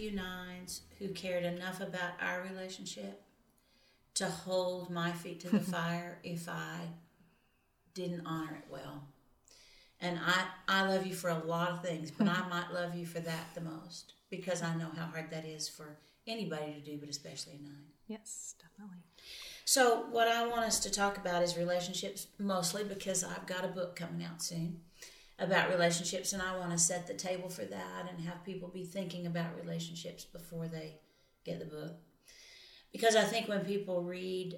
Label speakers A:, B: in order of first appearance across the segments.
A: few nines who cared enough about our relationship to hold my feet to the fire if I didn't honor it well. And I, I love you for a lot of things, but I might love you for that the most because I know how hard that is for anybody to do, but especially a nine.
B: Yes, definitely.
A: So, what I want us to talk about is relationships mostly because I've got a book coming out soon about relationships, and I want to set the table for that and have people be thinking about relationships before they get the book. Because I think when people read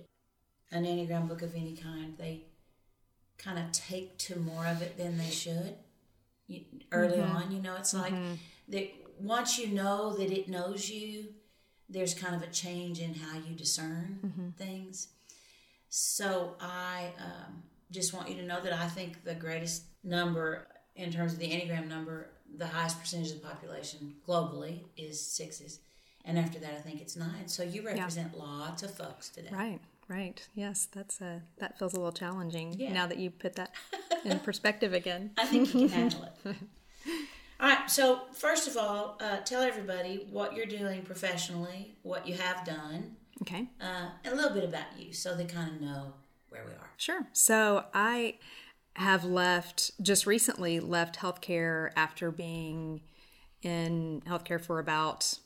A: an Enneagram book of any kind, they kind of take to more of it than they should you, early mm-hmm. on. You know, it's like mm-hmm. that once you know that it knows you, there's kind of a change in how you discern mm-hmm. things. So I um, just want you to know that I think the greatest number in terms of the Enneagram number, the highest percentage of the population globally is sixes. And after that, I think it's nine. So you represent yeah. lots of folks today.
B: Right, right. Yes, that's a, that feels a little challenging yeah. now that you put that in perspective again.
A: I think you can handle it. All right, so first of all, uh, tell everybody what you're doing professionally, what you have done.
B: Okay.
A: Uh, and a little bit about you so they kind of know where we are.
B: Sure. So I have left just recently left healthcare after being in healthcare for about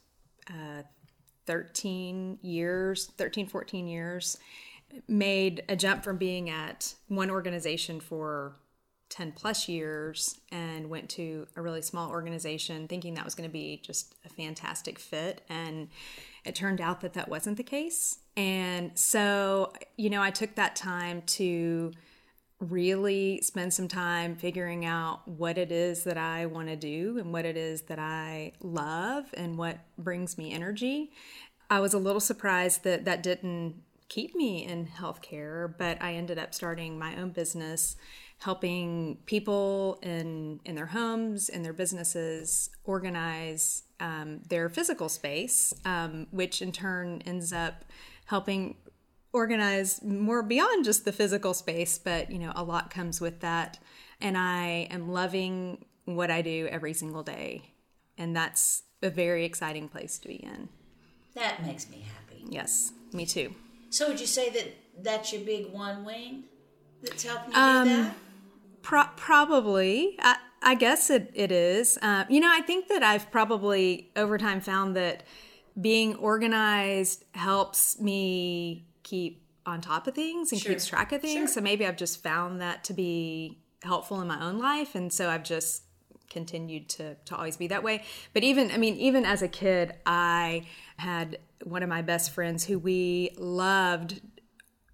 B: uh, 13 years 13 14 years made a jump from being at one organization for 10 plus years and went to a really small organization thinking that was going to be just a fantastic fit. And it turned out that that wasn't the case. And so you know i took that time to really spend some time figuring out what it is that I want to do and what it is that I love and what brings me energy. I was a little surprised that that didn't keep me in healthcare, but I ended up starting my own business helping people in in their homes in their businesses organize um, their physical space um, which in turn ends up helping organize more beyond just the physical space, but you know, a lot comes with that. And I am loving what I do every single day. And that's a very exciting place to be in.
A: That makes me happy.
B: Yes, me too.
A: So would you say that that's your big one wing that's helping you um, do that?
B: Pro- probably. I, I guess it, it is. Uh, you know, I think that I've probably over time found that being organized helps me keep on top of things and sure. keeps track of things. Sure. So maybe I've just found that to be helpful in my own life. And so I've just continued to, to always be that way. But even, I mean, even as a kid, I had one of my best friends who we loved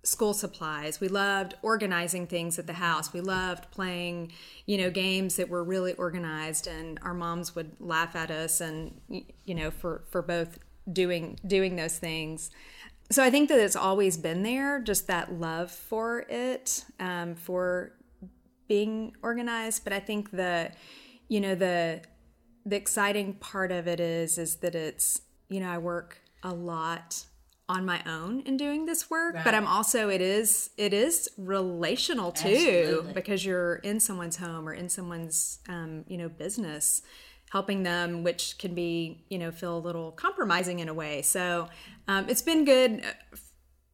B: school supplies. We loved organizing things at the house. We loved playing, you know, games that were really organized and our moms would laugh at us and you know, for for both doing doing those things so I think that it's always been there, just that love for it, um, for being organized. But I think the, you know, the the exciting part of it is is that it's, you know, I work a lot on my own in doing this work right. but i'm also it is it is relational too Absolutely. because you're in someone's home or in someone's um, you know business helping them, which can be, you know, feel a little compromising in a way. So um, it's been good uh,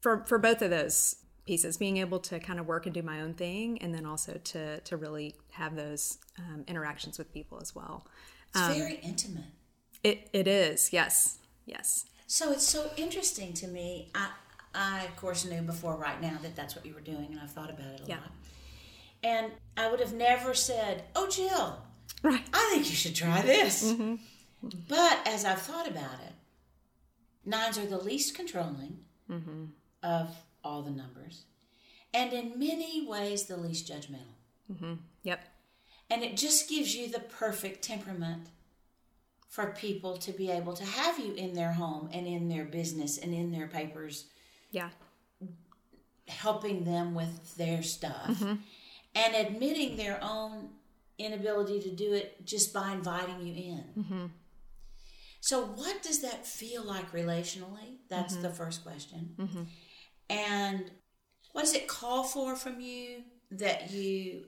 B: for for both of those pieces, being able to kind of work and do my own thing, and then also to to really have those um, interactions with people as well.
A: It's um, very intimate.
B: It it is. Yes. Yes.
A: So it's so interesting to me. I I of course knew before right now that that's what you were doing, and I've thought about it a yeah. lot. And I would have never said, "Oh, Jill,
B: Right.
A: I think you should try this. Mm-hmm. But as I've thought about it, nines are the least controlling mm-hmm. of all the numbers, and in many ways the least judgmental.
B: Mm-hmm. Yep.
A: And it just gives you the perfect temperament for people to be able to have you in their home and in their business and in their papers
B: Yeah.
A: helping them with their stuff and admitting their own inability to do it just by inviting you in. Mm-hmm. So, what does that feel like relationally? That's mm-hmm. the first question. Mm-hmm. And what does it call for from you that you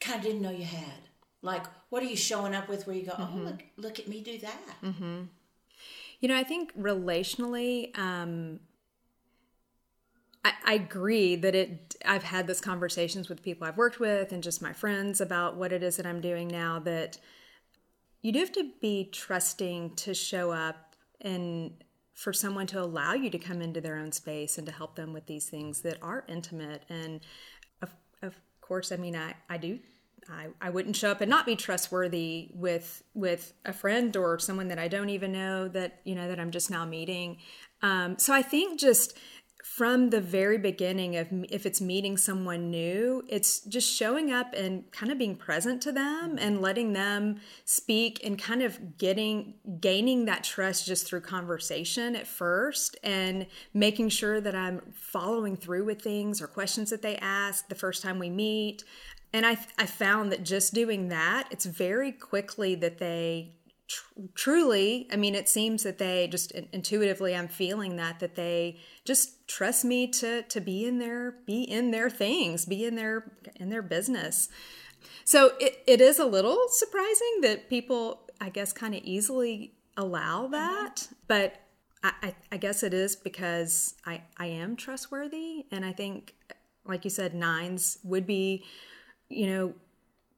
A: kind of didn't know you had? Like, what are you showing up with where you go, oh, look, look at me do that?
B: You know, I think relationally, um, I, I agree that it. I've had these conversations with people I've worked with and just my friends about what it is that I'm doing now. That you do have to be trusting to show up and for someone to allow you to come into their own space and to help them with these things that are intimate. And of, of course, I mean, I, I do I, I wouldn't show up and not be trustworthy with with a friend or someone that I don't even know that you know that I'm just now meeting. Um, so I think just from the very beginning of if it's meeting someone new, it's just showing up and kind of being present to them and letting them speak and kind of getting gaining that trust just through conversation at first and making sure that I'm following through with things or questions that they ask the first time we meet. And I, I found that just doing that, it's very quickly that they tr- truly, I mean, it seems that they just intuitively, I'm feeling that, that they just trust me to, to be in their, be in their things, be in their, in their business. So it, it is a little surprising that people, I guess, kind of easily allow mm-hmm. that. But I, I, I guess it is because I, I am trustworthy. And I think, like you said, nines would be, you know,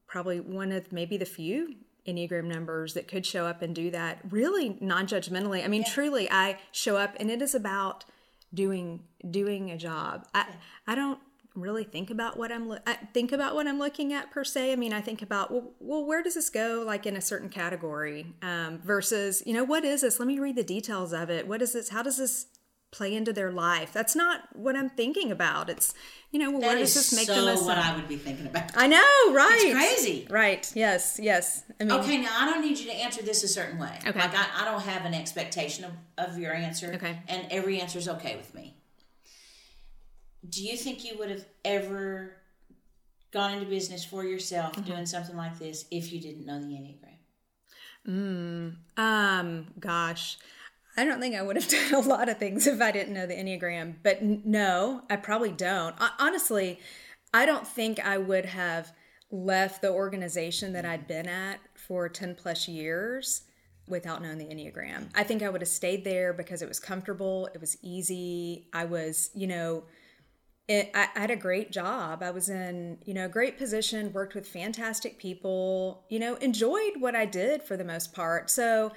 B: probably one of maybe the few Enneagram numbers that could show up and do that really non judgmentally. I mean, truly, I show up and it is about doing doing a job. I I don't really think about what I'm lo- I think about what I'm looking at per se. I mean, I think about well, well where does this go like in a certain category um, versus you know what is this? Let me read the details of it. What is this? How does this play into their life? That's not what I'm thinking about. It's you know well, where does this make
A: so
B: the most
A: what? I would be thinking about.
B: I know, right?
A: It's crazy.
B: Right. Yes. Yes. I mean,
A: Okay, now I don't need you to answer this a certain way.
B: Okay.
A: Like I, I don't have an expectation of, of your answer.
B: Okay.
A: And every answer is okay with me. Do you think you would have ever gone into business for yourself
B: Mm-hmm.
A: doing something like this if you didn't know the Enneagram?
B: Mm, um, gosh, I don't think I would have done a lot of things if I didn't know the Enneagram. But no, I probably don't. Ho- Honestly, I don't think I would have left the organization that I'd been at for 10 plus years without knowing the Enneagram. I think I would have stayed there because it was comfortable, it was easy. I was, you know, it, I, I had a great job. I was in, you know, a great position, worked with fantastic people, you know, enjoyed what I did for the most part. So,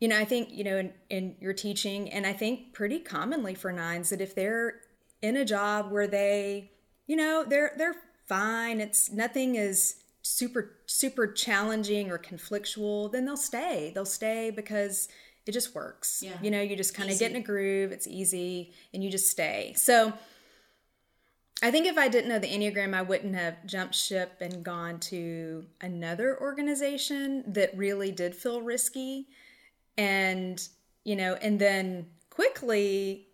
B: you know, I think, you know, in, in your teaching, and I think pretty commonly for nines that if they're in a job where they, you know, they're they're fine, it's nothing is super super challenging or conflictual, then they'll stay. They'll stay because it just works.
A: Yeah.
B: You know, you just kind of get in a groove, it's easy, and you just stay. So I think if I didn't know the Enneagram, I wouldn't have jumped ship and gone to another organization that really did feel risky. And, you know, and then quickly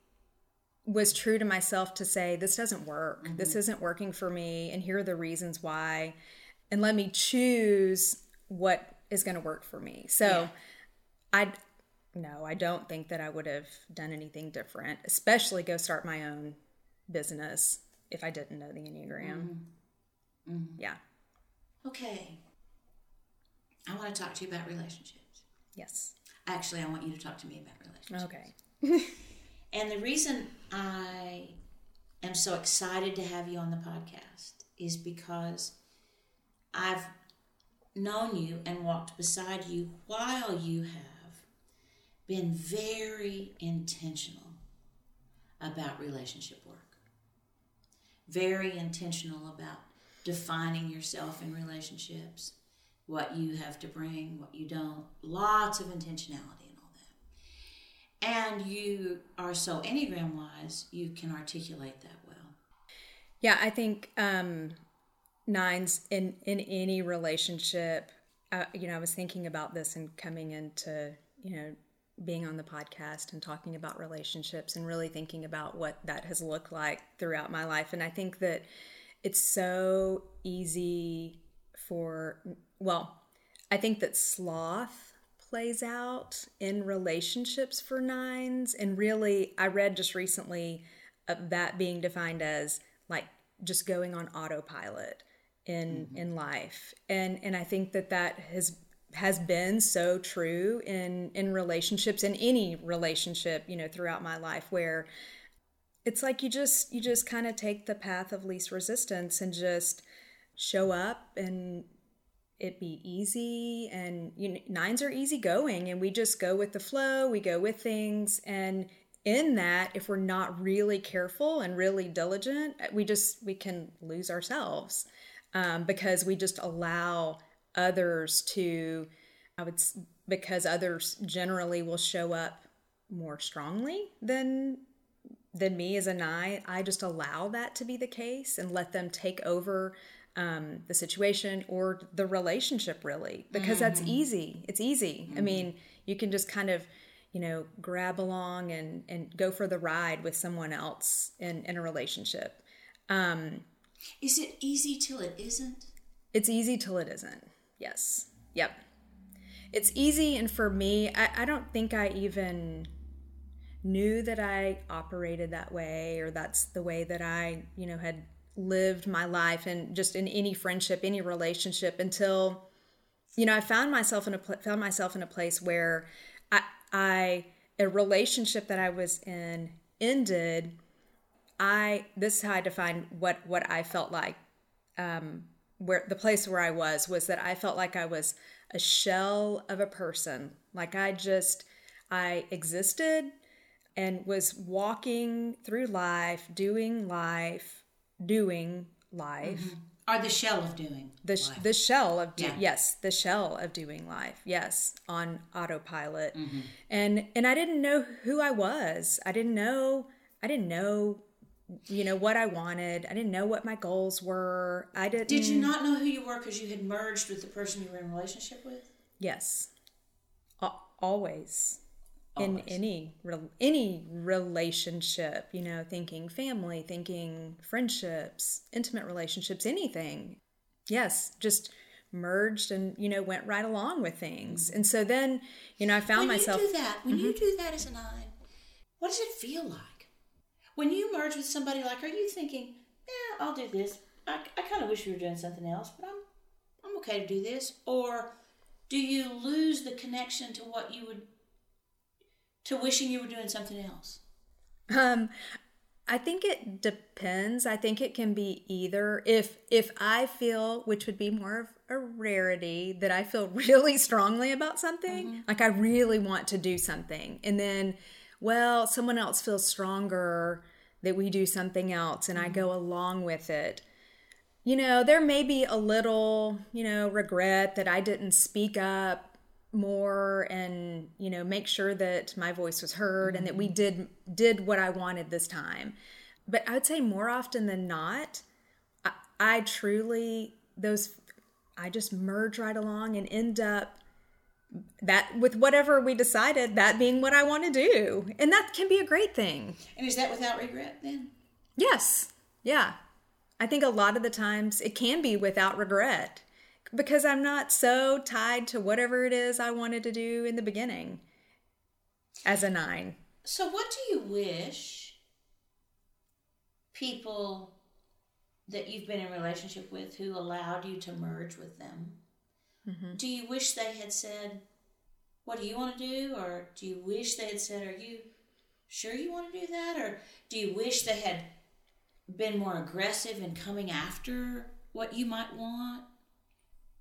B: was true to myself to say, this doesn't work. Mm-hmm. This isn't working for me. And here are the reasons why. And let me choose what is going to work for me. So I, no, I don't think that I would have done anything different, especially go start my own business if I didn't know the Enneagram. Mm-hmm. Mm-hmm. Yeah.
A: Okay. I want to talk to you about relationships.
B: Yes.
A: Actually, I want you to talk to me about relationships.
B: Okay.
A: And the reason I am so excited to have you on the podcast is because I've known you and walked beside you while you have been very intentional about relationship work. Very intentional about defining yourself in relationships, what you have to bring, what you don't. Lots of intentionality and all that and you are so enneagram wise you can articulate that well
B: Yeah, I think um, nines in in any relationship. Uh, you know, I was thinking about this and coming into you know being on the podcast and talking about relationships and really thinking about what that has looked like throughout my life. And I think that it's so easy for, well, I think that sloth plays out in relationships for nines. And really, I read just recently of that being defined as like just going on autopilot in mm-hmm. in life and and i think that that has has been so true in in relationships in any relationship you know throughout my life where it's like you just you just kind of take the path of least resistance and just show up and it be easy and you know, nines are easy going and we just go with the flow we go with things. And in that if we're not really careful and really diligent we just we can lose ourselves um, because we just allow others to i would because others generally will show up more strongly than than me as a nine i just allow that to be the case and let them take over um, the situation or the relationship really because mm-hmm. that's easy. It's easy. Mm-hmm. i mean you can just kind of you know grab along and and go for the ride with someone else in in a relationship. Um,
A: is it easy till it isn't?
B: It's easy till it isn't. Yes. Yep. It's easy and for me I, I don't think i even knew that i operated that way or that's the way that i you know had lived my life and just in any friendship any relationship until you know i found myself in a found myself in a place where i i a relationship that i was in ended i this is how i define what what i felt like um where the place where i was was that i felt like i was a shell of a person like i just i existed and was walking through life doing life doing life. Mm-hmm.
A: Or the shell of doing
B: the the shell of do, yeah. yes the shell of doing life yes on autopilot mm-hmm. and and I didn't know who I was I didn't know I didn't know you know what I wanted I didn't know what my goals were I didn't
A: Did you not know who you were because you had merged with the person you were in relationship with
B: Yes always in any any relationship you know thinking family thinking friendships intimate relationships anything. Yes just merged and you know went right along with things. And so then you know i found
A: when
B: myself
A: you do that when mm-hmm. you do that as a nine what does it feel like? When you merge with somebody like are you thinking yeah i'll do this. I, I kind of wish we were doing something else but i'm i'm okay to do this or do you lose the connection to what you would to wishing you were doing something else?
B: Um, I think it depends. I think it can be either. If if I feel, which would be more of a rarity, that I feel really strongly about something, mm-hmm. like I really want to do something, and then, well, someone else feels stronger that we do something else, and mm-hmm. I go along with it. You know, there may be a little, you know, regret that I didn't speak up more and you know make sure that my voice was heard mm-hmm. and that we mm-hmm. did did what i wanted this time. But i would say more often than not I, I truly those i just merge right along and end up that with whatever we decided that being what i want to do. And that can be a great thing.
A: And is that without regret then?
B: Yes. Yeah. I think a lot of the times it can be without regret because I'm not so tied to whatever it is I wanted to do in the beginning as a nine.
A: So, what do you wish people that you've been in relationship with who allowed you to merge with them? Mm-hmm. Do you wish they had said, What do you want to do? Or do you wish they had said, Are you sure you want to do that? Or do you wish they had been more aggressive in coming after what you might want?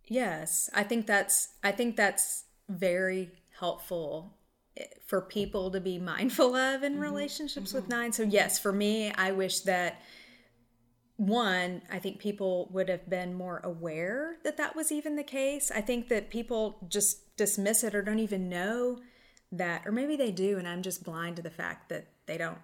B: Yes, I think that's I think that's very helpful eh, for people to be mindful of in mm-hmm. relationships mm-hmm. with nine. So yes, for me, I wish that one, I think people would have been more aware that that was even the case. I think that people just dismiss it or don't even know that or maybe they do and I'm just blind to the fact that they don't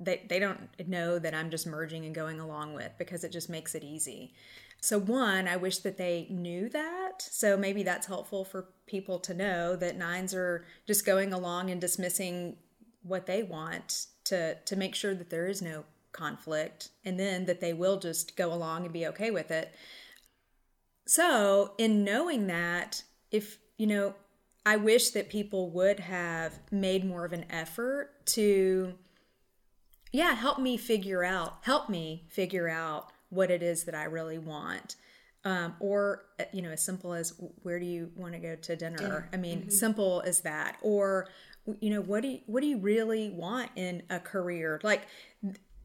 B: they, they don't know that I'm just merging and going along with because it just makes it easy. So, one, I wish that they knew that. So, maybe that's helpful for people to know that nines are just going along and dismissing what they want to, to make sure that there is no conflict and then that they will just go along and be okay with it. So, in knowing that, if you know, I wish that people would have made more of an effort to, yeah, help me figure out, help me figure out what it is that I really want. Um, or uh, you know as simple as where do you want to go to dinner, dinner. i mean mm-hmm. simple as that or you know what do you, what do you really want in a career like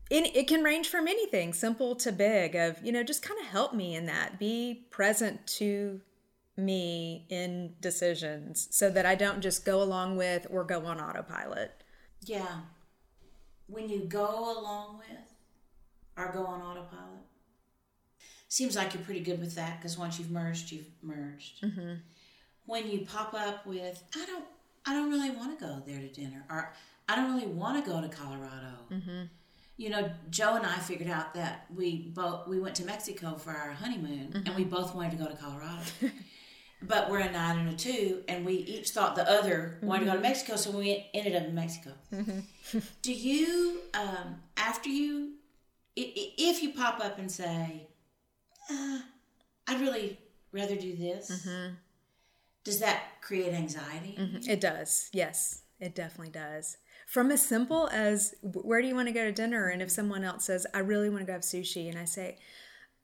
B: it can range from anything simple to big of you know just kind of help me in that be present to me in decisions so that i don't just go along with or go on autopilot
A: yeah when you go along with or go on autopilot seems like you're pretty good with that because once you've merged, you've merged. Mm-hmm. When you pop up with, I don't, I don't really want to go there to dinner, or I don't really want to go to Colorado. Mm-hmm. You know, Joe and I figured out that we both we went to Mexico for our honeymoon, mm-hmm. and we both wanted to go to Colorado. but we're a nine and a two, and we each thought the other wanted to go to mm-hmm. Mexico, so we ended up in Mexico. Mm-hmm. Do you, um, after you, if you pop up and say, uh, I'd really rather do this. Mm-hmm. Does that create anxiety?
B: Mm-hmm. It does. Yes, it definitely does. From as simple as where do you want to go to dinner? And if someone else says, I really want to go have sushi, and I say,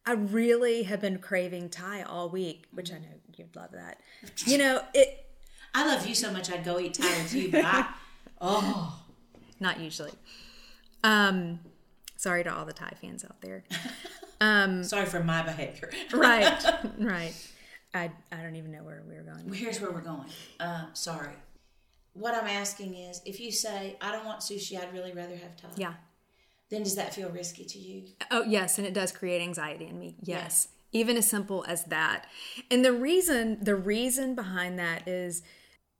B: I really have been craving Thai all week, which I know you'd love that. You know, it.
A: I love you so much I'd go eat Thai with you, but I, oh.
B: Not usually. Um, sorry to all the Thai fans out there.
A: Um, Sorry for my behavior.
B: right, right. I, I don't even know where we were going.
A: Here's where we're going. Uh, sorry. What I'm asking is if you say, I don't want sushi, I'd really rather have Thai.
B: Yeah.
A: Then does that feel risky to you?
B: Oh, yes. And it does create anxiety in me. Yes. Yeah. Even as simple as that. And the reason, the reason behind that is,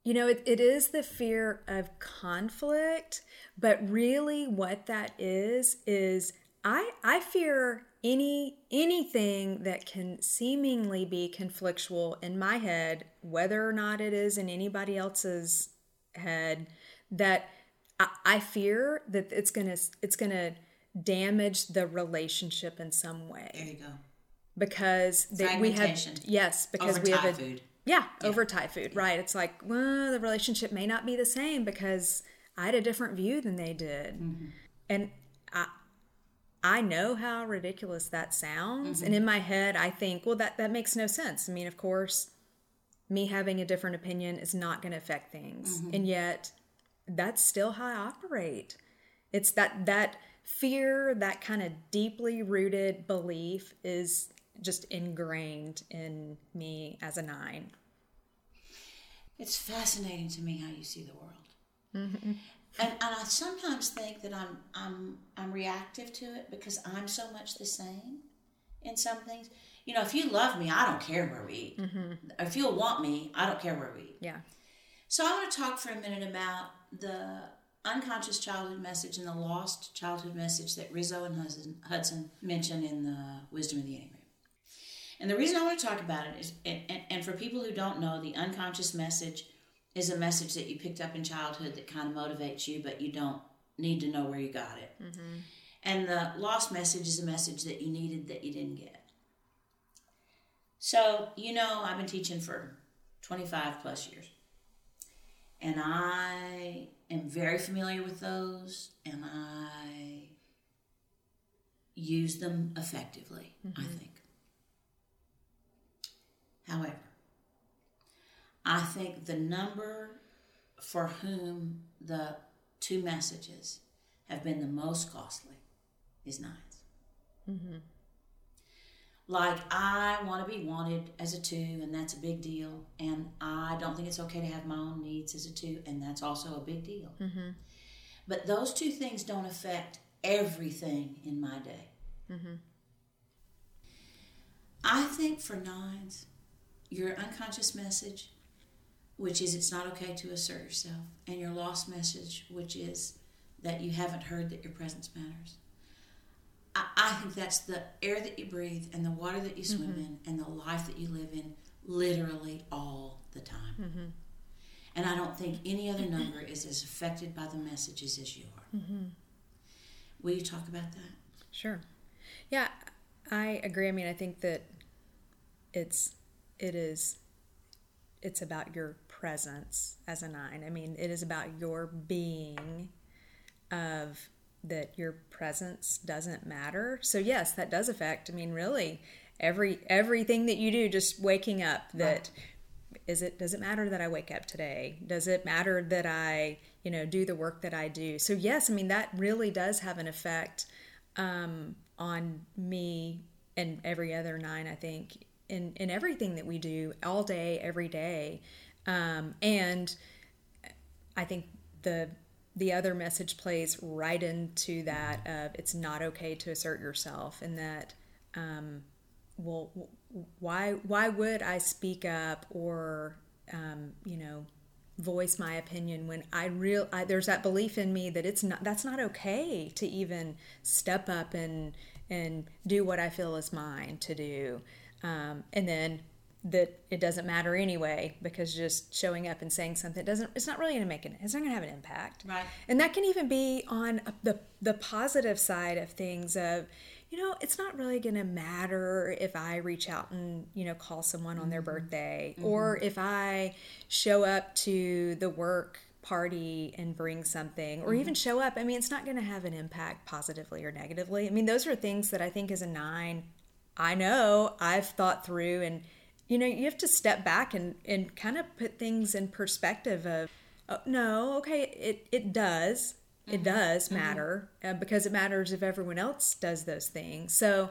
B: you know, it, it is the fear of conflict, but really what that is, is I, I fear any anything that can seemingly be conflictual in my head whether or not it is in anybody else's head that I, I fear that it's gonna it's gonna damage the relationship in some way.
A: There you go.
B: Because they, we have yes because we
A: have
B: a
A: food.
B: Yeah, yeah, over Thai food, yeah. right? It's like well, the relationship may not be the same because I had a different view than they did, mm-hmm. and I, I know how ridiculous that sounds. Mm-hmm. And in my head, I think, well, that, that makes no sense. I mean, of course, me having a different opinion is not going to affect things. Mm-hmm. And yet, that's still how I operate. It's that, that fear, that kind of deeply rooted belief is just ingrained in me as a nine.
A: It's fascinating to me how you see the world. Mm-hmm and, and I sometimes think that I'm I'm I'm reactive to it because I'm so much the same in some things. You know, if you love me, I don't care where we eat. Mm-hmm. If you'll want me, I don't care where we eat.
B: Yeah.
A: So I want to talk for a minute about the unconscious childhood message and the lost childhood message that Riso and Hudson, Hudson mention in the Wisdom of the Enneagram. And the reason I want to talk about it is, and, and, and for people who don't know, the unconscious message is a message that you picked up in childhood that kind of motivates you, but you don't need to know where you got it. Mm-hmm. And the lost message is a message that you needed that you didn't get. So, you know, I've been teaching for 25 plus years. And I am very familiar with those and I use them effectively, mm-hmm. I think. However, I think the number for whom the two messages have been the most costly is nines. Mm-hmm. Like, I want to be wanted as a two, and that's a big deal. And I don't think it's okay to have my own needs as a two, and that's also a big deal. Mm-hmm. But those two things don't affect everything in my day. Mm-hmm. I think for nines, your unconscious message which is it's not okay to assert yourself, and your lost message, which is that you haven't heard that your presence matters. I, I think that's the air that you breathe and the water that you swim mm-hmm. in and the life that you live in literally all the time. Mm-hmm. And I don't think any other number is as affected by the messages as you are. Mm-hmm. Will you talk about that?
B: Sure. Yeah, I agree. I mean, I think that it's it is it's about your presence as a nine. I mean, it is about your being of that your presence doesn't matter. So yes, that does affect. I mean, really every everything that you do just waking up that is it does it matter that I wake up today? Does it matter that I, you know, do the work that I do? So yes, I mean that really does have an effect um, on me and every other nine. I think in in everything that we do all day, every day, um, and I think the the other message plays right into that of it's not okay to assert yourself and that um, well why why would I speak up or um, you know voice my opinion when I real I, there's that belief in me that it's not that's not okay to even step up and and do what I feel is mine to do um, and then that it doesn't matter anyway because just showing up and saying something doesn't it's not really going to make it it's not going to have an impact.
A: Right.
B: and that can even be on the the positive side of things of you know it's not really going to matter if i reach out and you know call someone on their mm-hmm. birthday mm-hmm. or if i show up to the work party and bring something or even mm-hmm. show up i mean it's not going to have an impact positively or negatively. I mean those are things that i think as a nine i know i've thought through and you know you have to step back and and kind of put things in perspective of oh, no okay it it does it mm-hmm. does mm-hmm. matter uh, because it matters if everyone else does those things. So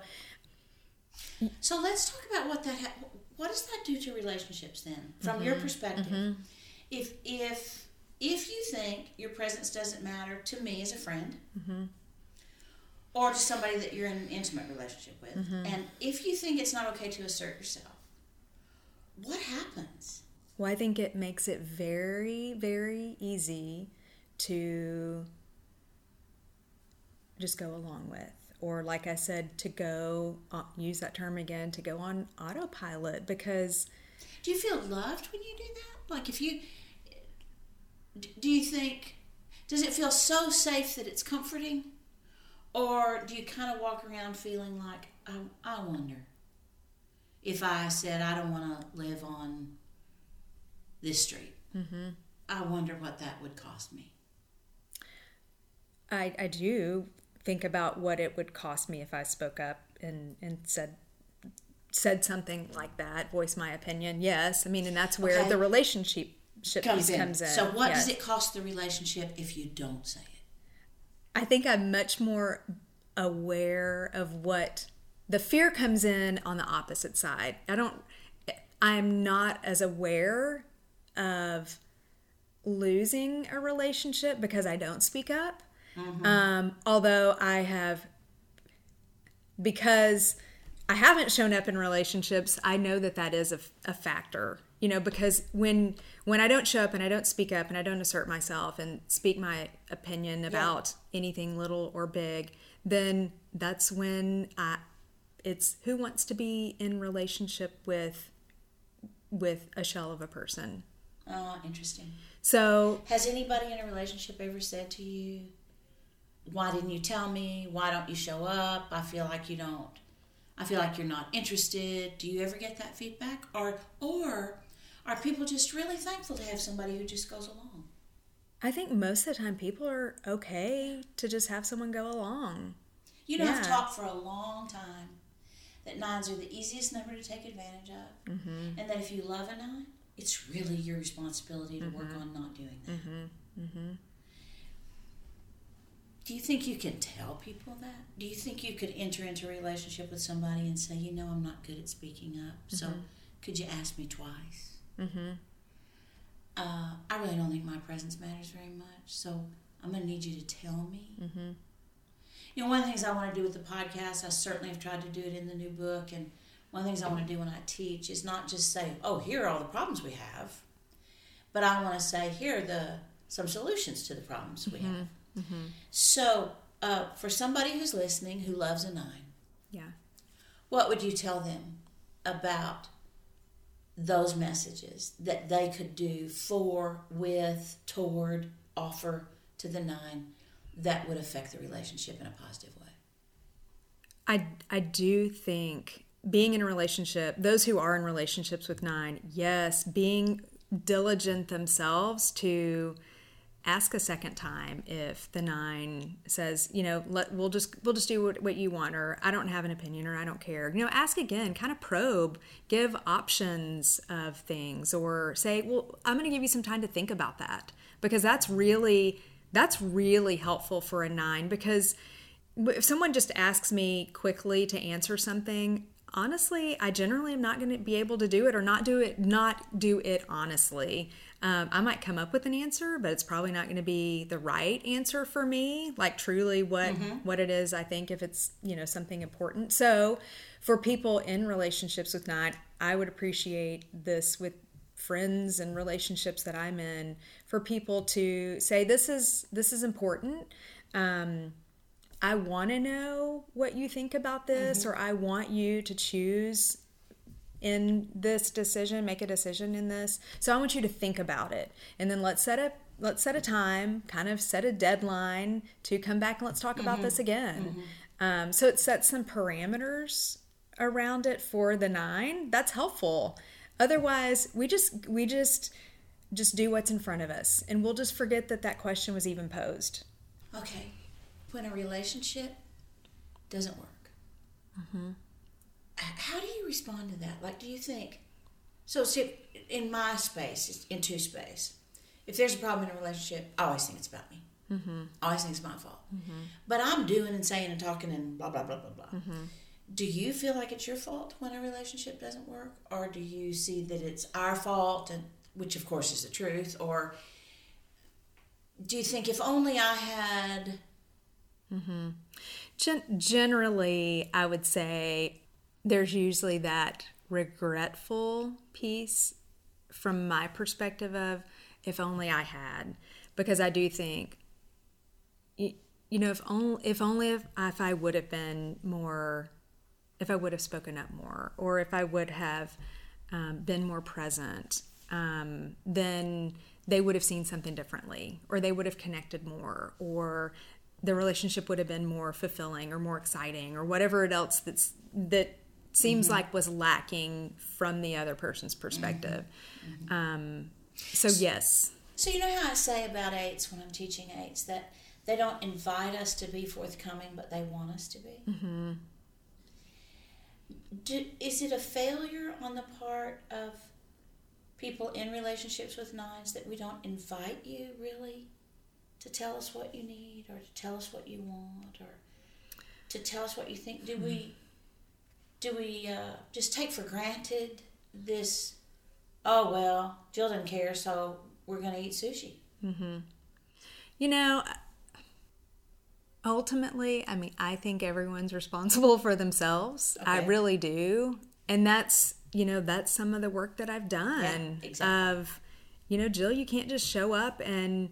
A: So let's talk about what that ha- what does that do to relationships then, from your mm-hmm. perspective? If if if you think your presence doesn't matter to me as a friend, or to somebody that you're in an intimate relationship with, and if you think it's not okay to assert yourself, what happens?
B: well i think it makes it very very easy to just go along with or like i said to go uh, use that term again to go on autopilot because
A: Do you feel loved when you do that? Like if you do you think does it feel so safe that it's comforting? Or do you kind of walk around feeling like I, I wonder if I said I don't want to live on this street. Mm-hmm. I wonder what that would cost me.
B: I, I do think about what it would cost me if I spoke up and, and said said something like that, voice my opinion. Yes, I mean, and that's where
A: Okay.
B: the relationship
A: Comes in.
B: comes in.
A: So what
B: yes.
A: does it cost the relationship if you don't say it?
B: I think I'm much more aware of what the fear comes in on the opposite side. I don't, I'm not as aware of losing a relationship because I don't speak up. Um, although I have, because I haven't shown up in relationships, I know that that is a, a factor. You know, because when when I don't show up and I don't speak up and I don't assert myself and speak my opinion about anything little or big, then that's when I it's who wants to be in relationship with with a shell of a person.
A: Oh, interesting.
B: So
A: Has anybody in a relationship ever said to you, "Why didn't you tell me? Why don't you show up? I feel like you don't. I feel like you're not interested." Do you ever get that feedback, or or are people just really thankful to have somebody who just goes along?
B: I think most of the time people are okay to just have someone go along.
A: You know, I've talked for a long time that nines are the easiest number to take advantage of,
B: Mm-hmm.
A: and that if you love a nine, it's really your responsibility to work on not doing that.
B: Mm-hmm.
A: Do you think you can tell people that? Do you think you could enter into a relationship with somebody and say, you know, I'm not good at speaking up, so could you ask me twice?
B: Mm-hmm.
A: Uh, I really don't think my presence matters very much, so I'm going to need you to tell me.
B: Mm-hmm.
A: You know, one of the things I want to do with the podcast, I certainly have tried to do it in the new book, and one of the things I want to do when I teach is not just say, "Oh, here are all the problems we have," but I want to say, "Here are the some solutions to the problems we have." So, uh, for somebody who's listening who loves a nine,
B: Yeah.
A: what would you tell them about those messages that they could do for, with, toward, offer to the nine that would affect the relationship in a positive way?
B: I I do think being in a relationship, those who are in relationships with nine, yes, being diligent themselves to ask a second time if the nine says, you know, let we'll just we'll just do what, what you want, or I don't have an opinion, or I don't care. You know, ask again, kind of probe, give options of things, or say, well, I'm going to give you some time to think about that because that's really that's really helpful for a nine because if someone just asks me quickly to answer something honestly i generally am not going to be able to do it or not do it not do it honestly. Um, i might come up with an answer but it's probably not going to be the right answer for me like truly what what it is i think if it's you know something important. So for people in relationships with not, i would appreciate this with friends and relationships that i'm in for people to say this is this is important. Um, I want to know what you think about this, mm-hmm. or I want you to choose in this decision, make a decision in this. So I want you to think about it, and then let's set a let's set a time, kind of set a deadline to come back and let's talk about mm-hmm. this again. Mm-hmm. Um, so it sets some parameters around it for the nine. That's helpful. Otherwise, we just we just just do what's in front of us, and we'll just forget that that question was even posed.
A: Okay, when a relationship doesn't work, mm-hmm. h- how do you respond to that? Like, do you think? So, see, in my space, in two space, if there's a problem in a relationship, I always think it's about me. Mm-hmm. I always think it's my fault. Mm-hmm. But I'm doing and saying and talking and blah blah blah blah blah. Mm-hmm. Do you feel like it's your fault when a relationship doesn't work, or do you see that it's our fault, and which of course is the truth, or do you think if only I had
B: Gen- generally, I would say there's usually that regretful piece from my perspective of if only I had, because I do think, y- you know, if only if only if, if I would have been more, if I would have spoken up more, or if I would have um, been more present, um, then they would have seen something differently, or they would have connected more, or the relationship would have been more fulfilling or more exciting, or whatever it else that's that seems like was lacking from the other person's perspective. Um, so yes,
A: So you know how I say about eights when I'm teaching eights that they don't invite us to be forthcoming, but they want us to be. Mm-hmm. Do, is it a failure on the part of people in relationships with nines that we don't invite you really to tell us what you need or to tell us what you want or to tell us what you think? Do we do we uh, just take for granted this? Oh well, Jill doesn't care, so we're going to eat sushi. Mm-hmm.
B: You know, ultimately, I mean, I think everyone's responsible for themselves. I really do. And that's, you know, that's some of the work that I've done
A: exactly.
B: of, you know, Jill, you can't just show up and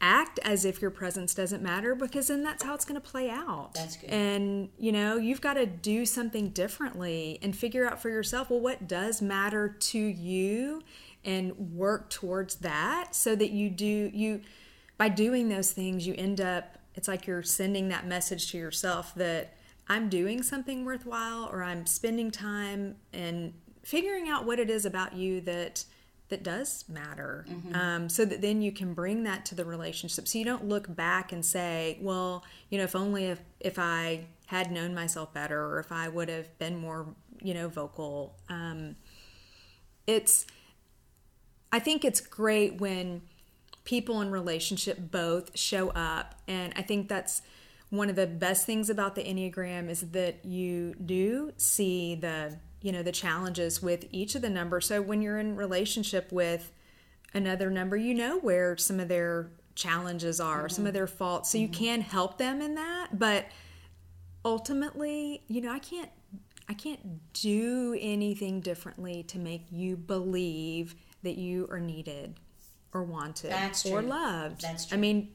B: act as if your presence doesn't matter because then that's how it's going to play out.
A: That's good.
B: And, you know, you've got to do something differently and figure out for yourself, well, what does matter to you and work towards that so that you do, you, by doing those things, you end up, it's like you're sending that message to yourself that I'm doing something worthwhile or I'm spending time and figuring out what it is about you that that does matter. Um, so that then you can bring that to the relationship. So you don't look back and say well you know if only if, if i had known myself better or if i would have been more you know vocal. Um, it's i think it's great when people in relationship both show up. And i think that's one of the best things about the enneagram is that you do see the you know the challenges with each of the numbers so when you're in relationship with another number you know where some of their challenges are some of mm-hmm. their faults. So you mm-hmm. can help them in that but ultimately you know i can't i can't do anything differently to make you believe that you are needed or wanted
A: That's
B: or loved.
A: That's true.
B: i mean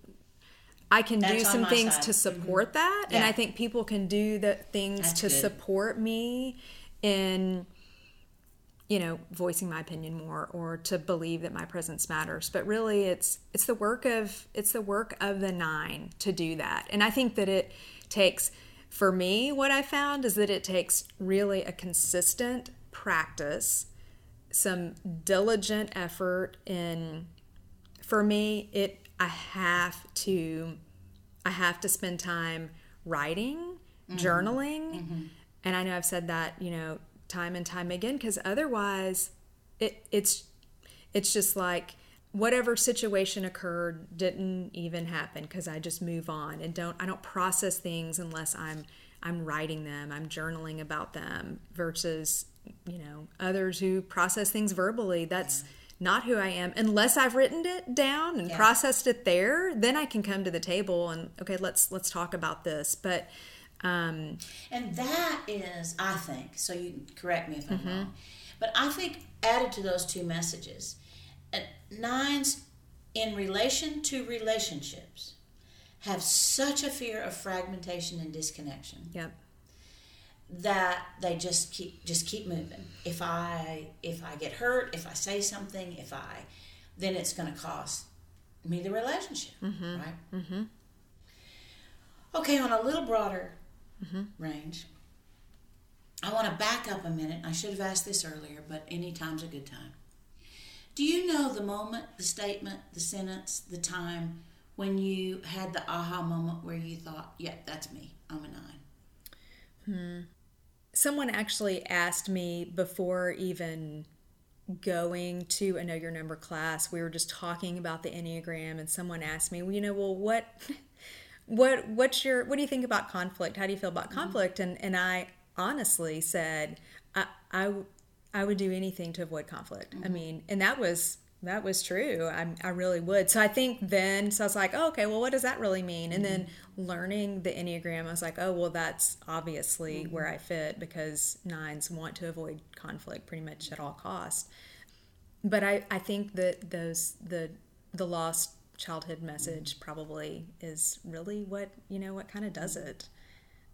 B: I can
A: That's
B: do some things
A: side.
B: to mm-hmm. support that, and I think people can do the things
A: That's
B: to
A: good.
B: support me in, you know, voicing my opinion more or to believe that my presence matters. But really, it's it's the work of it's the work of the nine to do that, and I think that it takes. For me, what I found is that it takes really a consistent practice, some diligent effort in for me it i have to i have to spend time writing mm-hmm. journaling mm-hmm. And i know i've said that you know time and time again because otherwise it it's it's just like whatever situation occurred didn't even happen because i just move on and don't i don't process things unless i'm i'm writing them i'm journaling about them versus you know others who process things verbally. That's not who i am. Unless i've written it down and
A: Yeah.
B: processed it there then i can come to the table and okay let's let's talk about this. But um
A: And that is, I think, so you can correct me if I'm
B: Mm-hmm.
A: wrong, but I think added to those two messages, uh, nines in relation to relationships have such a fear of fragmentation and disconnection
B: yep
A: that they just keep just keep moving. If I if I get hurt, if I say something, if I then it's going to cost me the relationship, right? Mm-hmm. Okay, on a little broader Mm-hmm. range, I want to back up a minute. I should have asked this earlier, but any time's a good time. Do you know the moment, the statement, the sentence, the time when you had the aha moment where you thought, "Yeah, that's me. I'm a nine. Hmm.
B: someone actually asked me before even going to a know your number class we were just talking about the enneagram and someone asked me well you know well what what what's your what do you think about conflict? How do you feel about mm-hmm. conflict? And and i honestly said i i, I would do anything to avoid conflict. I mm-hmm. mean and that was that was true. I, I really would. So i think then so i was like oh, okay well what does that really mean? And then mm-hmm. learning the enneagram i was like oh well that's obviously where i fit because nines want to avoid conflict pretty much at all costs but I, I think that those the the lost childhood message mm-hmm. probably is really what you know what kind of does mm-hmm. it.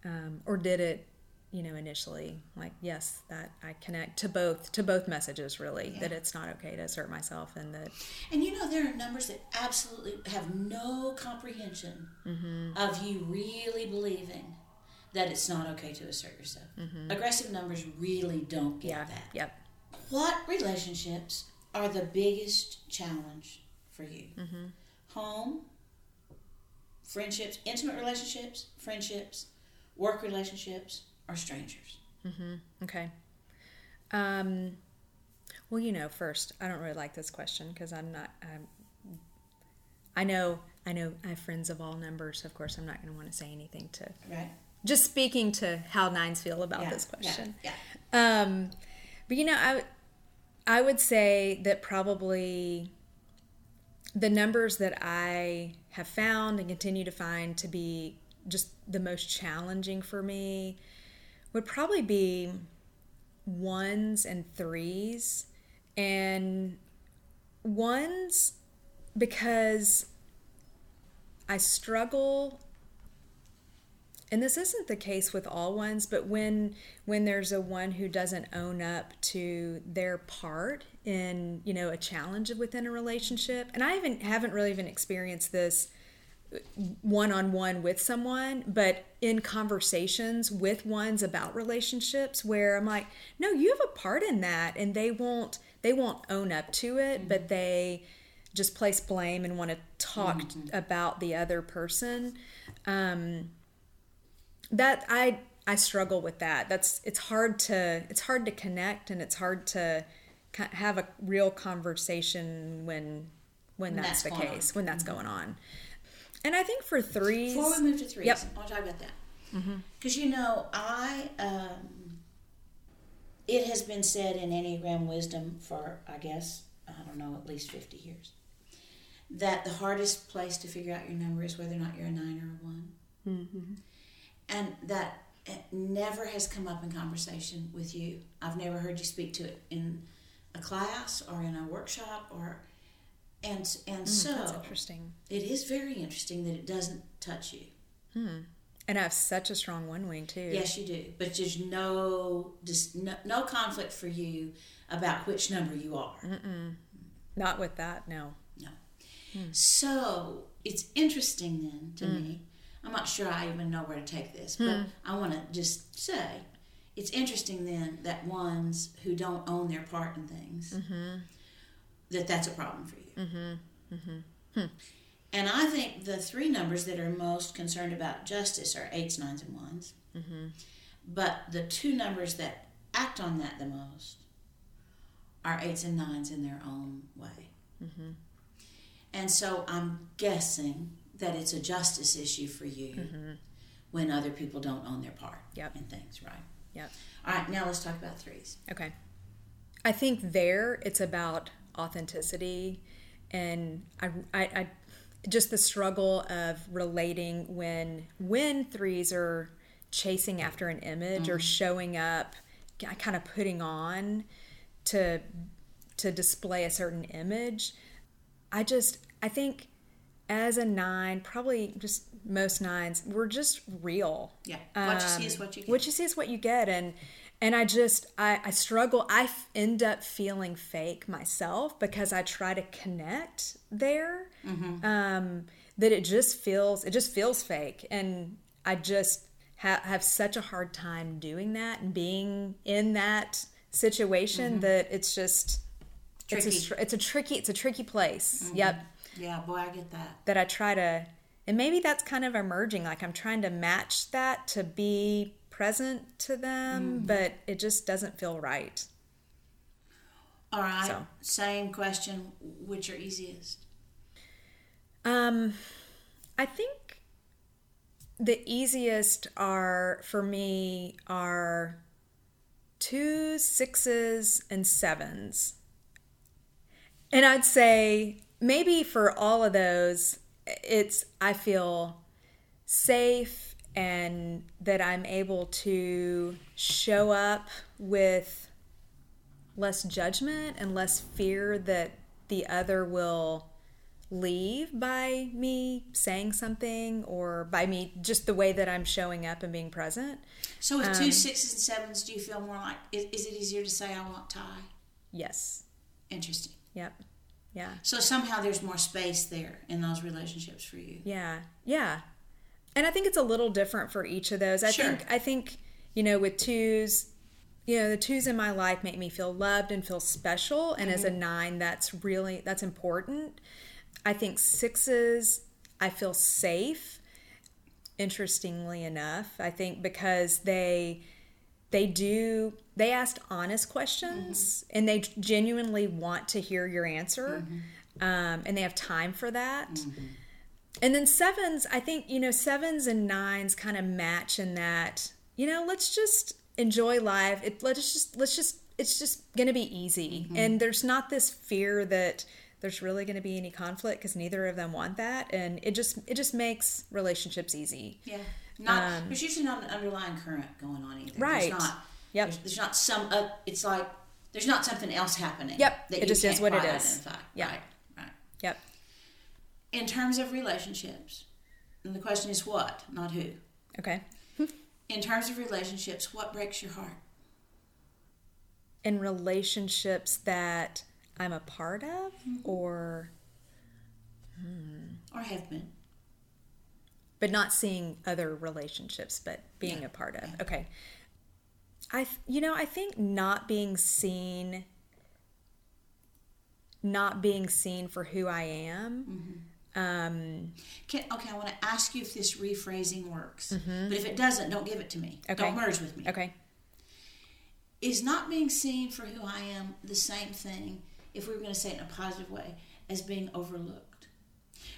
B: Um, or did it you know initially? Like yes that i connect to both to both messages really that it's not okay to assert myself and that
A: And you know, there are numbers that absolutely have no comprehension mm-hmm. of you really believing that it's not okay to assert yourself. Aggressive numbers really don't get
B: yeah
A: that.
B: yep.
A: What relationships are the biggest challenge for you? Home, friendships, intimate relationships, friendships, work relationships, or strangers? Mm-hmm.
B: Okay um well you know first i don't really like this question because i'm not I'm, i know i know i have friends of all numbers of course i'm not going to want to say anything to
A: Right?
B: just speaking to how nines feel about
A: Yeah,
B: this
A: yeah,
B: question
A: Yeah.
B: Um, but you know, I I would say that probably the numbers that I have found and continue to find to be just the most challenging for me would probably be ones and threes. And ones because I struggle and this isn't the case with all ones but when when there's a one who doesn't own up to their part in you know a challenge within a relationship. And i even haven't really even experienced this one-on-one with someone but in conversations with ones about relationships where i'm like no you have a part in that and they won't they won't own up to it but they just place blame and want to talk about the other person. Um, that I I struggle with that. That's it's hard to it's hard to connect and it's hard to have a real conversation when when that's,
A: that's
B: the
A: going on.
B: case when that's going on. And I think for threes,
A: Before we move to threes,
B: Yep.
A: I want to talk about that. Because you know, I um, it has been said in Enneagram wisdom for I guess I don't know at least fifty years that the hardest place to figure out your number is whether or not you're a nine or a one, mm-hmm. and that it never has come up in conversation with you. I've never heard you speak to it in a class or in a workshop or And and hmm, so
B: That's interesting.
A: it is very interesting that it doesn't touch you. hmm.
B: And I have such a strong one wing too.
A: Yes, you do, but there's no just no, no conflict for you about which number you are.
B: Not with that, no.
A: No. Hmm. So it's interesting then to hmm. me. I'm not sure I even know where to take this, but I want to just say it's interesting then that ones who don't own their part in things mm-hmm. that that's a problem for you. Mm-hmm. Mm-hmm. Hmm. And I think the three numbers that are most concerned about justice are eights, nines, and ones. But the two numbers that act on that the most are eights and nines in their own way. And so I'm guessing that it's a justice issue for you when other people don't own their part
B: Yep.
A: in things, right?
B: Yep.
A: All right, now let's talk about threes.
B: Okay. I think there it's about authenticity and I, I, I just the struggle of relating when when threes are chasing after an image or mm-hmm. showing up kind of putting on to to display a certain image i just i think as a nine probably just most nines we're just real
A: Yeah, what you see is what you get.
B: what you see is what you get and and i just i, I struggle i f- end up feeling fake myself because i try to connect there
A: Mm-hmm.
B: um that it just feels it just feels fake and i just ha- have such a hard time doing that and being in that situation that it's just it's
A: Mm-hmm.
B: A, it's a tricky it's a tricky place
A: Mm-hmm.
B: yep
A: yeah, boy, I get that.
B: that I try to, and maybe that's kind of emerging. Like I'm trying to match that to be present to them, but it just doesn't feel right.
A: All right,
B: So.
A: same question. Which are easiest?
B: Um, I think the easiest are for me are two sixes and sevens. And I'd say maybe for all of those, it's I feel safe and that I'm able to show up with less judgment and less fear that the other will leave by me saying something or by me just the way that I'm showing up and being present.
A: So with
B: Um,
A: two sixes and sevens, do you feel more like is, is it easier to say I want tie?
B: Yes.
A: Interesting.
B: Yep. Yeah.
A: So somehow there's more space there in those relationships for you.
B: Yeah. Yeah. And I think it's a little different for each of those. I
A: Sure.
B: think I think, you know, with twos, you know, the twos in my life make me feel loved and feel special. And as a
A: Mm-hmm.
B: nine, that's really that's important. I think sixes, I feel safe. Interestingly enough, I think because they they do they ask honest questions mm-hmm. and they genuinely want to hear your answer mm-hmm. um, and they have time for that. Mm-hmm. And then sevens i think you know sevens and nines kind of match in that you know let's just enjoy life. It let's just let's just it's just gonna be easy. And there's not this fear that there's really going to be any conflict because neither of them want that. And it just it just makes relationships easy.
A: Yeah. Not there's usually not an underlying current going on either.
B: Um, Right.
A: There's not.
B: Yep.
A: There's, there's not some. Uh, it's like there's not something else happening.
B: Yep.
A: That
B: It
A: you
B: just is what it is.
A: quite
B: is.
A: Identify.
B: Yeah.
A: Right. Right.
B: yep
A: In terms of relationships, and the question is what, not who.
B: okay
A: In terms of relationships, what breaks your heart?
B: in relationships that i'm a part of or
A: Or have been?
B: But not seeing other relationships but being a part of okay i you know i think not being seen not being seen for who i am um
A: Can, okay, I want to ask you if this rephrasing works. But if it doesn't, don't give it to me.
B: Mm-hmm. Okay.
A: Don't merge with me.
B: okay
A: Is not being seen for who I am the same thing, if we were going to say it in a positive way, as being overlooked?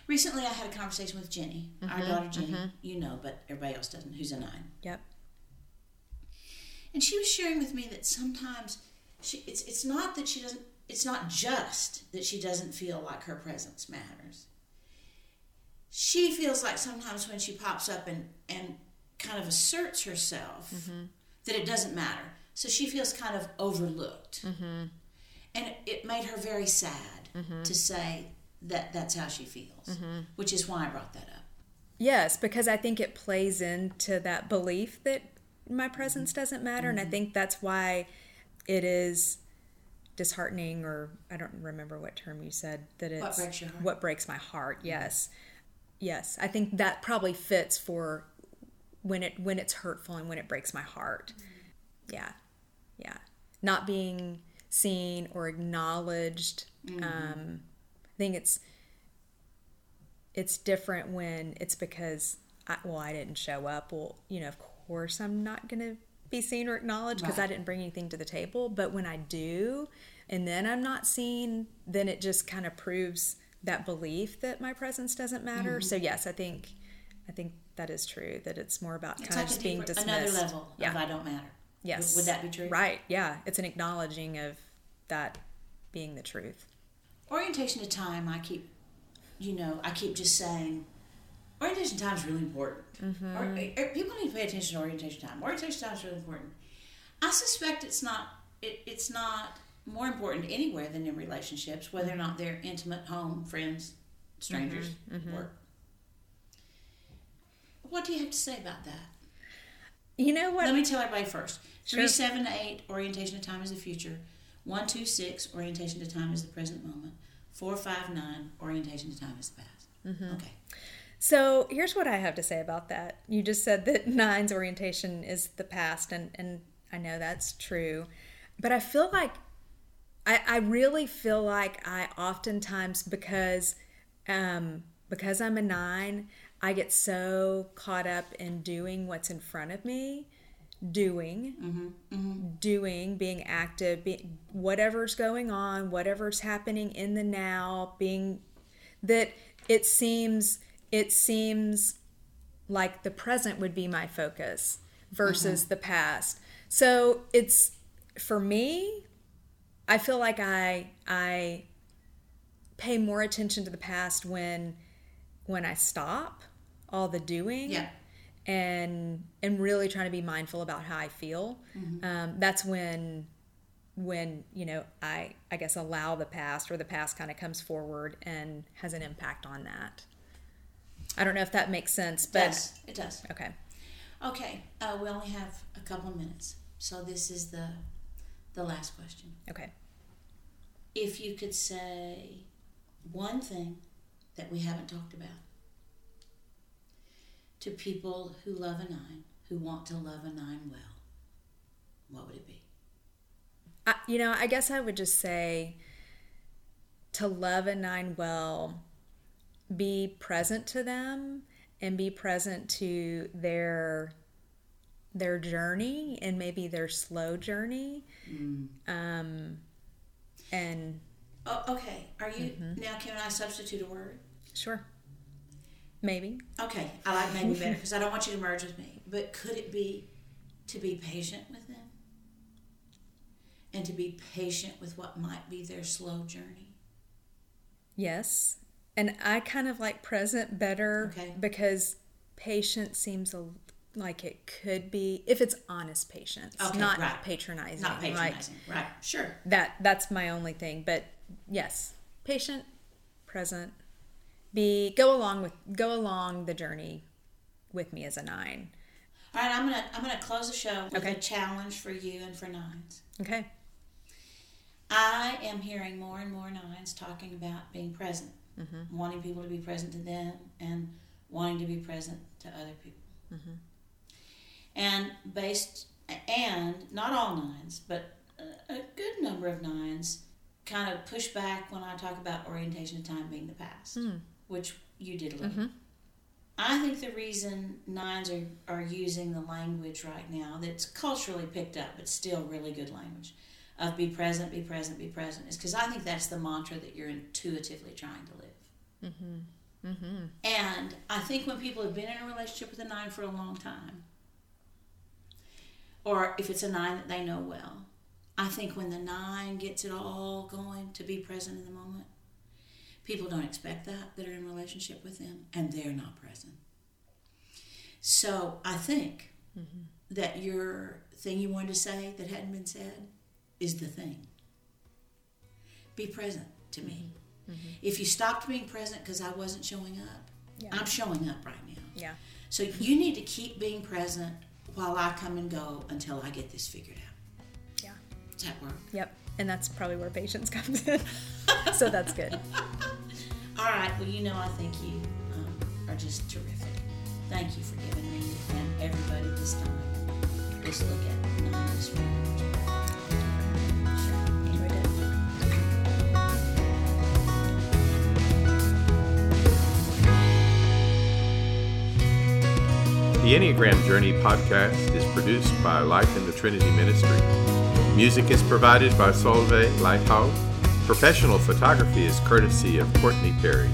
A: Recently, I had a conversation with Jenny, our
B: Mm-hmm.
A: daughter Jenny. Mm-hmm. You know, but everybody else doesn't, who's a nine.
B: yep
A: And she was sharing with me that sometimes she, it's, it's not that she doesn't, it's not just that she doesn't feel like her presence matters. She feels like sometimes when she pops up and, and kind of asserts herself, mm-hmm. that it doesn't matter. So she feels kind of overlooked. Mm-hmm. And it, it made her very sad to say that that's how she feels, mm-hmm. which is why I brought that up.
B: Yes, because I think it plays into that belief that my presence mm-hmm. doesn't matter. And I mm-hmm. think that's why it is disheartening, or I don't remember what term you said, that it's
A: breaks your heart?
B: what breaks my heart. Yes. Yes. I think that probably fits for when it when it's hurtful and when it breaks my heart. Yeah. Yeah. Not being seen or acknowledged. Um, I think it's it's different when it's because I, well I didn't show up. Well, you know, of course I'm not going to be seen or acknowledged because I didn't bring anything to the table. But when I do, and then I'm not seen, then it just kind of proves that belief that my presence doesn't matter.
A: Mm-hmm.
B: So yes, I think I think that is true. That it's more about
A: It's
B: kind
A: like
B: of just being dismissed.
A: another level
B: Yeah.
A: I don't matter.
B: Yes.
A: Would, would that be true?
B: Right. Yeah. It's an acknowledging of that being the truth.
A: Orientation to time, I keep, you know, I keep just saying, orientation time is really important.
B: Mm-hmm.
A: Or, or people need to pay attention to orientation time. Orientation time is really important. I suspect it's not. It, it's not more important anywhere than in relationships, whether or not they're intimate, home, friends, strangers,
B: Mm-hmm.
A: work. What do you have to say about that?
B: You know what?
A: Let me tell everybody first.
B: Sure.
A: Three, seven, eight, orientation to time is the future. One, two, six, orientation to time is the present moment. Four, five, nine, orientation to time is the past.
B: Mm-hmm.
A: Okay.
B: So here's what I have to say about that. You just said that nine's orientation is the past, and, and I know that's true. But I feel like, I, I really feel like I oftentimes, because, um, because I'm a nine, I get so caught up in doing what's in front of me, doing, mm-hmm, mm-hmm. doing, being active, be, whatever's going on, whatever's happening in the now, being that it seems it seems like the present would be my focus versus mm-hmm. the past. So it's for me, I feel like I I pay more attention to the past when when I stop all the doing
A: Yeah.
B: And and really trying to be mindful about how I feel. Um, that's when when you know I I guess allow the past or the past kind of comes forward and has an impact on that. I don't know if that makes sense, but
A: Yes, it does.
B: okay.
A: Okay. Uh, we only have a couple of minutes, so this is the the last question.
B: Okay.
A: If you could say one thing that we haven't talked about to people who love a nine, who want to love a nine well, what would it be?
B: I, you know, I guess I would just say to love a nine well, be present to them and be present to their their journey and maybe their slow journey. Um, and
A: Oh, okay. Are you now? Can I substitute a word?
B: sure, maybe.
A: Okay, I like maybe better because I don't want you to merge with me. But could it be to be patient with them and to be patient with what might be their slow journey?
B: Yes. And I kind of like present better
A: Okay.
B: because patience seems a, like it could be if it's honest patience,
A: Okay,
B: not
A: right.
B: patronizing.
A: Not
B: Like
A: patronizing, right? Sure.
B: that that's my only thing, but yes, patient, present, be go along with go along the journey with me as a 9.
A: All right, I'm gonna I'm gonna close the show with
B: Okay.
A: a challenge for you and for nines.
B: Okay.
A: I am hearing more and more nines talking about being present, mm-hmm. wanting people to be present to them, and wanting to be present to other people. Mm-hmm. And based, and not all nines, but a, a good number of nines kind of push back when I talk about orientation of time being the past, hmm. Which you did a little. Mm-hmm. I think the reason nines are, are using the language right now that's culturally picked up, but still really good language, of be present, be present, be present, is because I think that's the mantra that you're intuitively trying to live. Mm-hmm. Mm-hmm. And I think when people have been in a relationship with a nine for a long time, or if it's a nine that they know well, I think when the nine gets it all going to be present in the moment, people don't expect that that are in relationship with them, and they're not present. So I think that your thing you wanted to say that hadn't been said is the thing. Be present to me. Mm-hmm. If you stopped being present because I wasn't showing up, yeah. I'm showing up right now.
B: Yeah.
A: So you need to keep being present while I come and go until I get this figured out.
B: Yeah.
A: Does that work?
B: Yep. And that's probably where patience comes in. so that's good.
A: All right. Well, you know, I think you um, are just terrific. Thank you for giving me and everybody this time. Let's look at non
C: The Enneagram Journey podcast is produced by Life in the Trinity Ministry. Music is provided by Solveig Lighthouse. Professional photography is courtesy of Courtney Perry.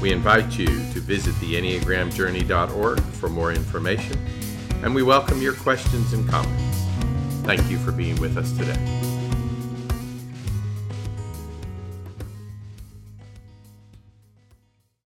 C: We invite you to visit theenneagramjourney.org for more information, and we welcome your questions and comments. Thank you for being with us today.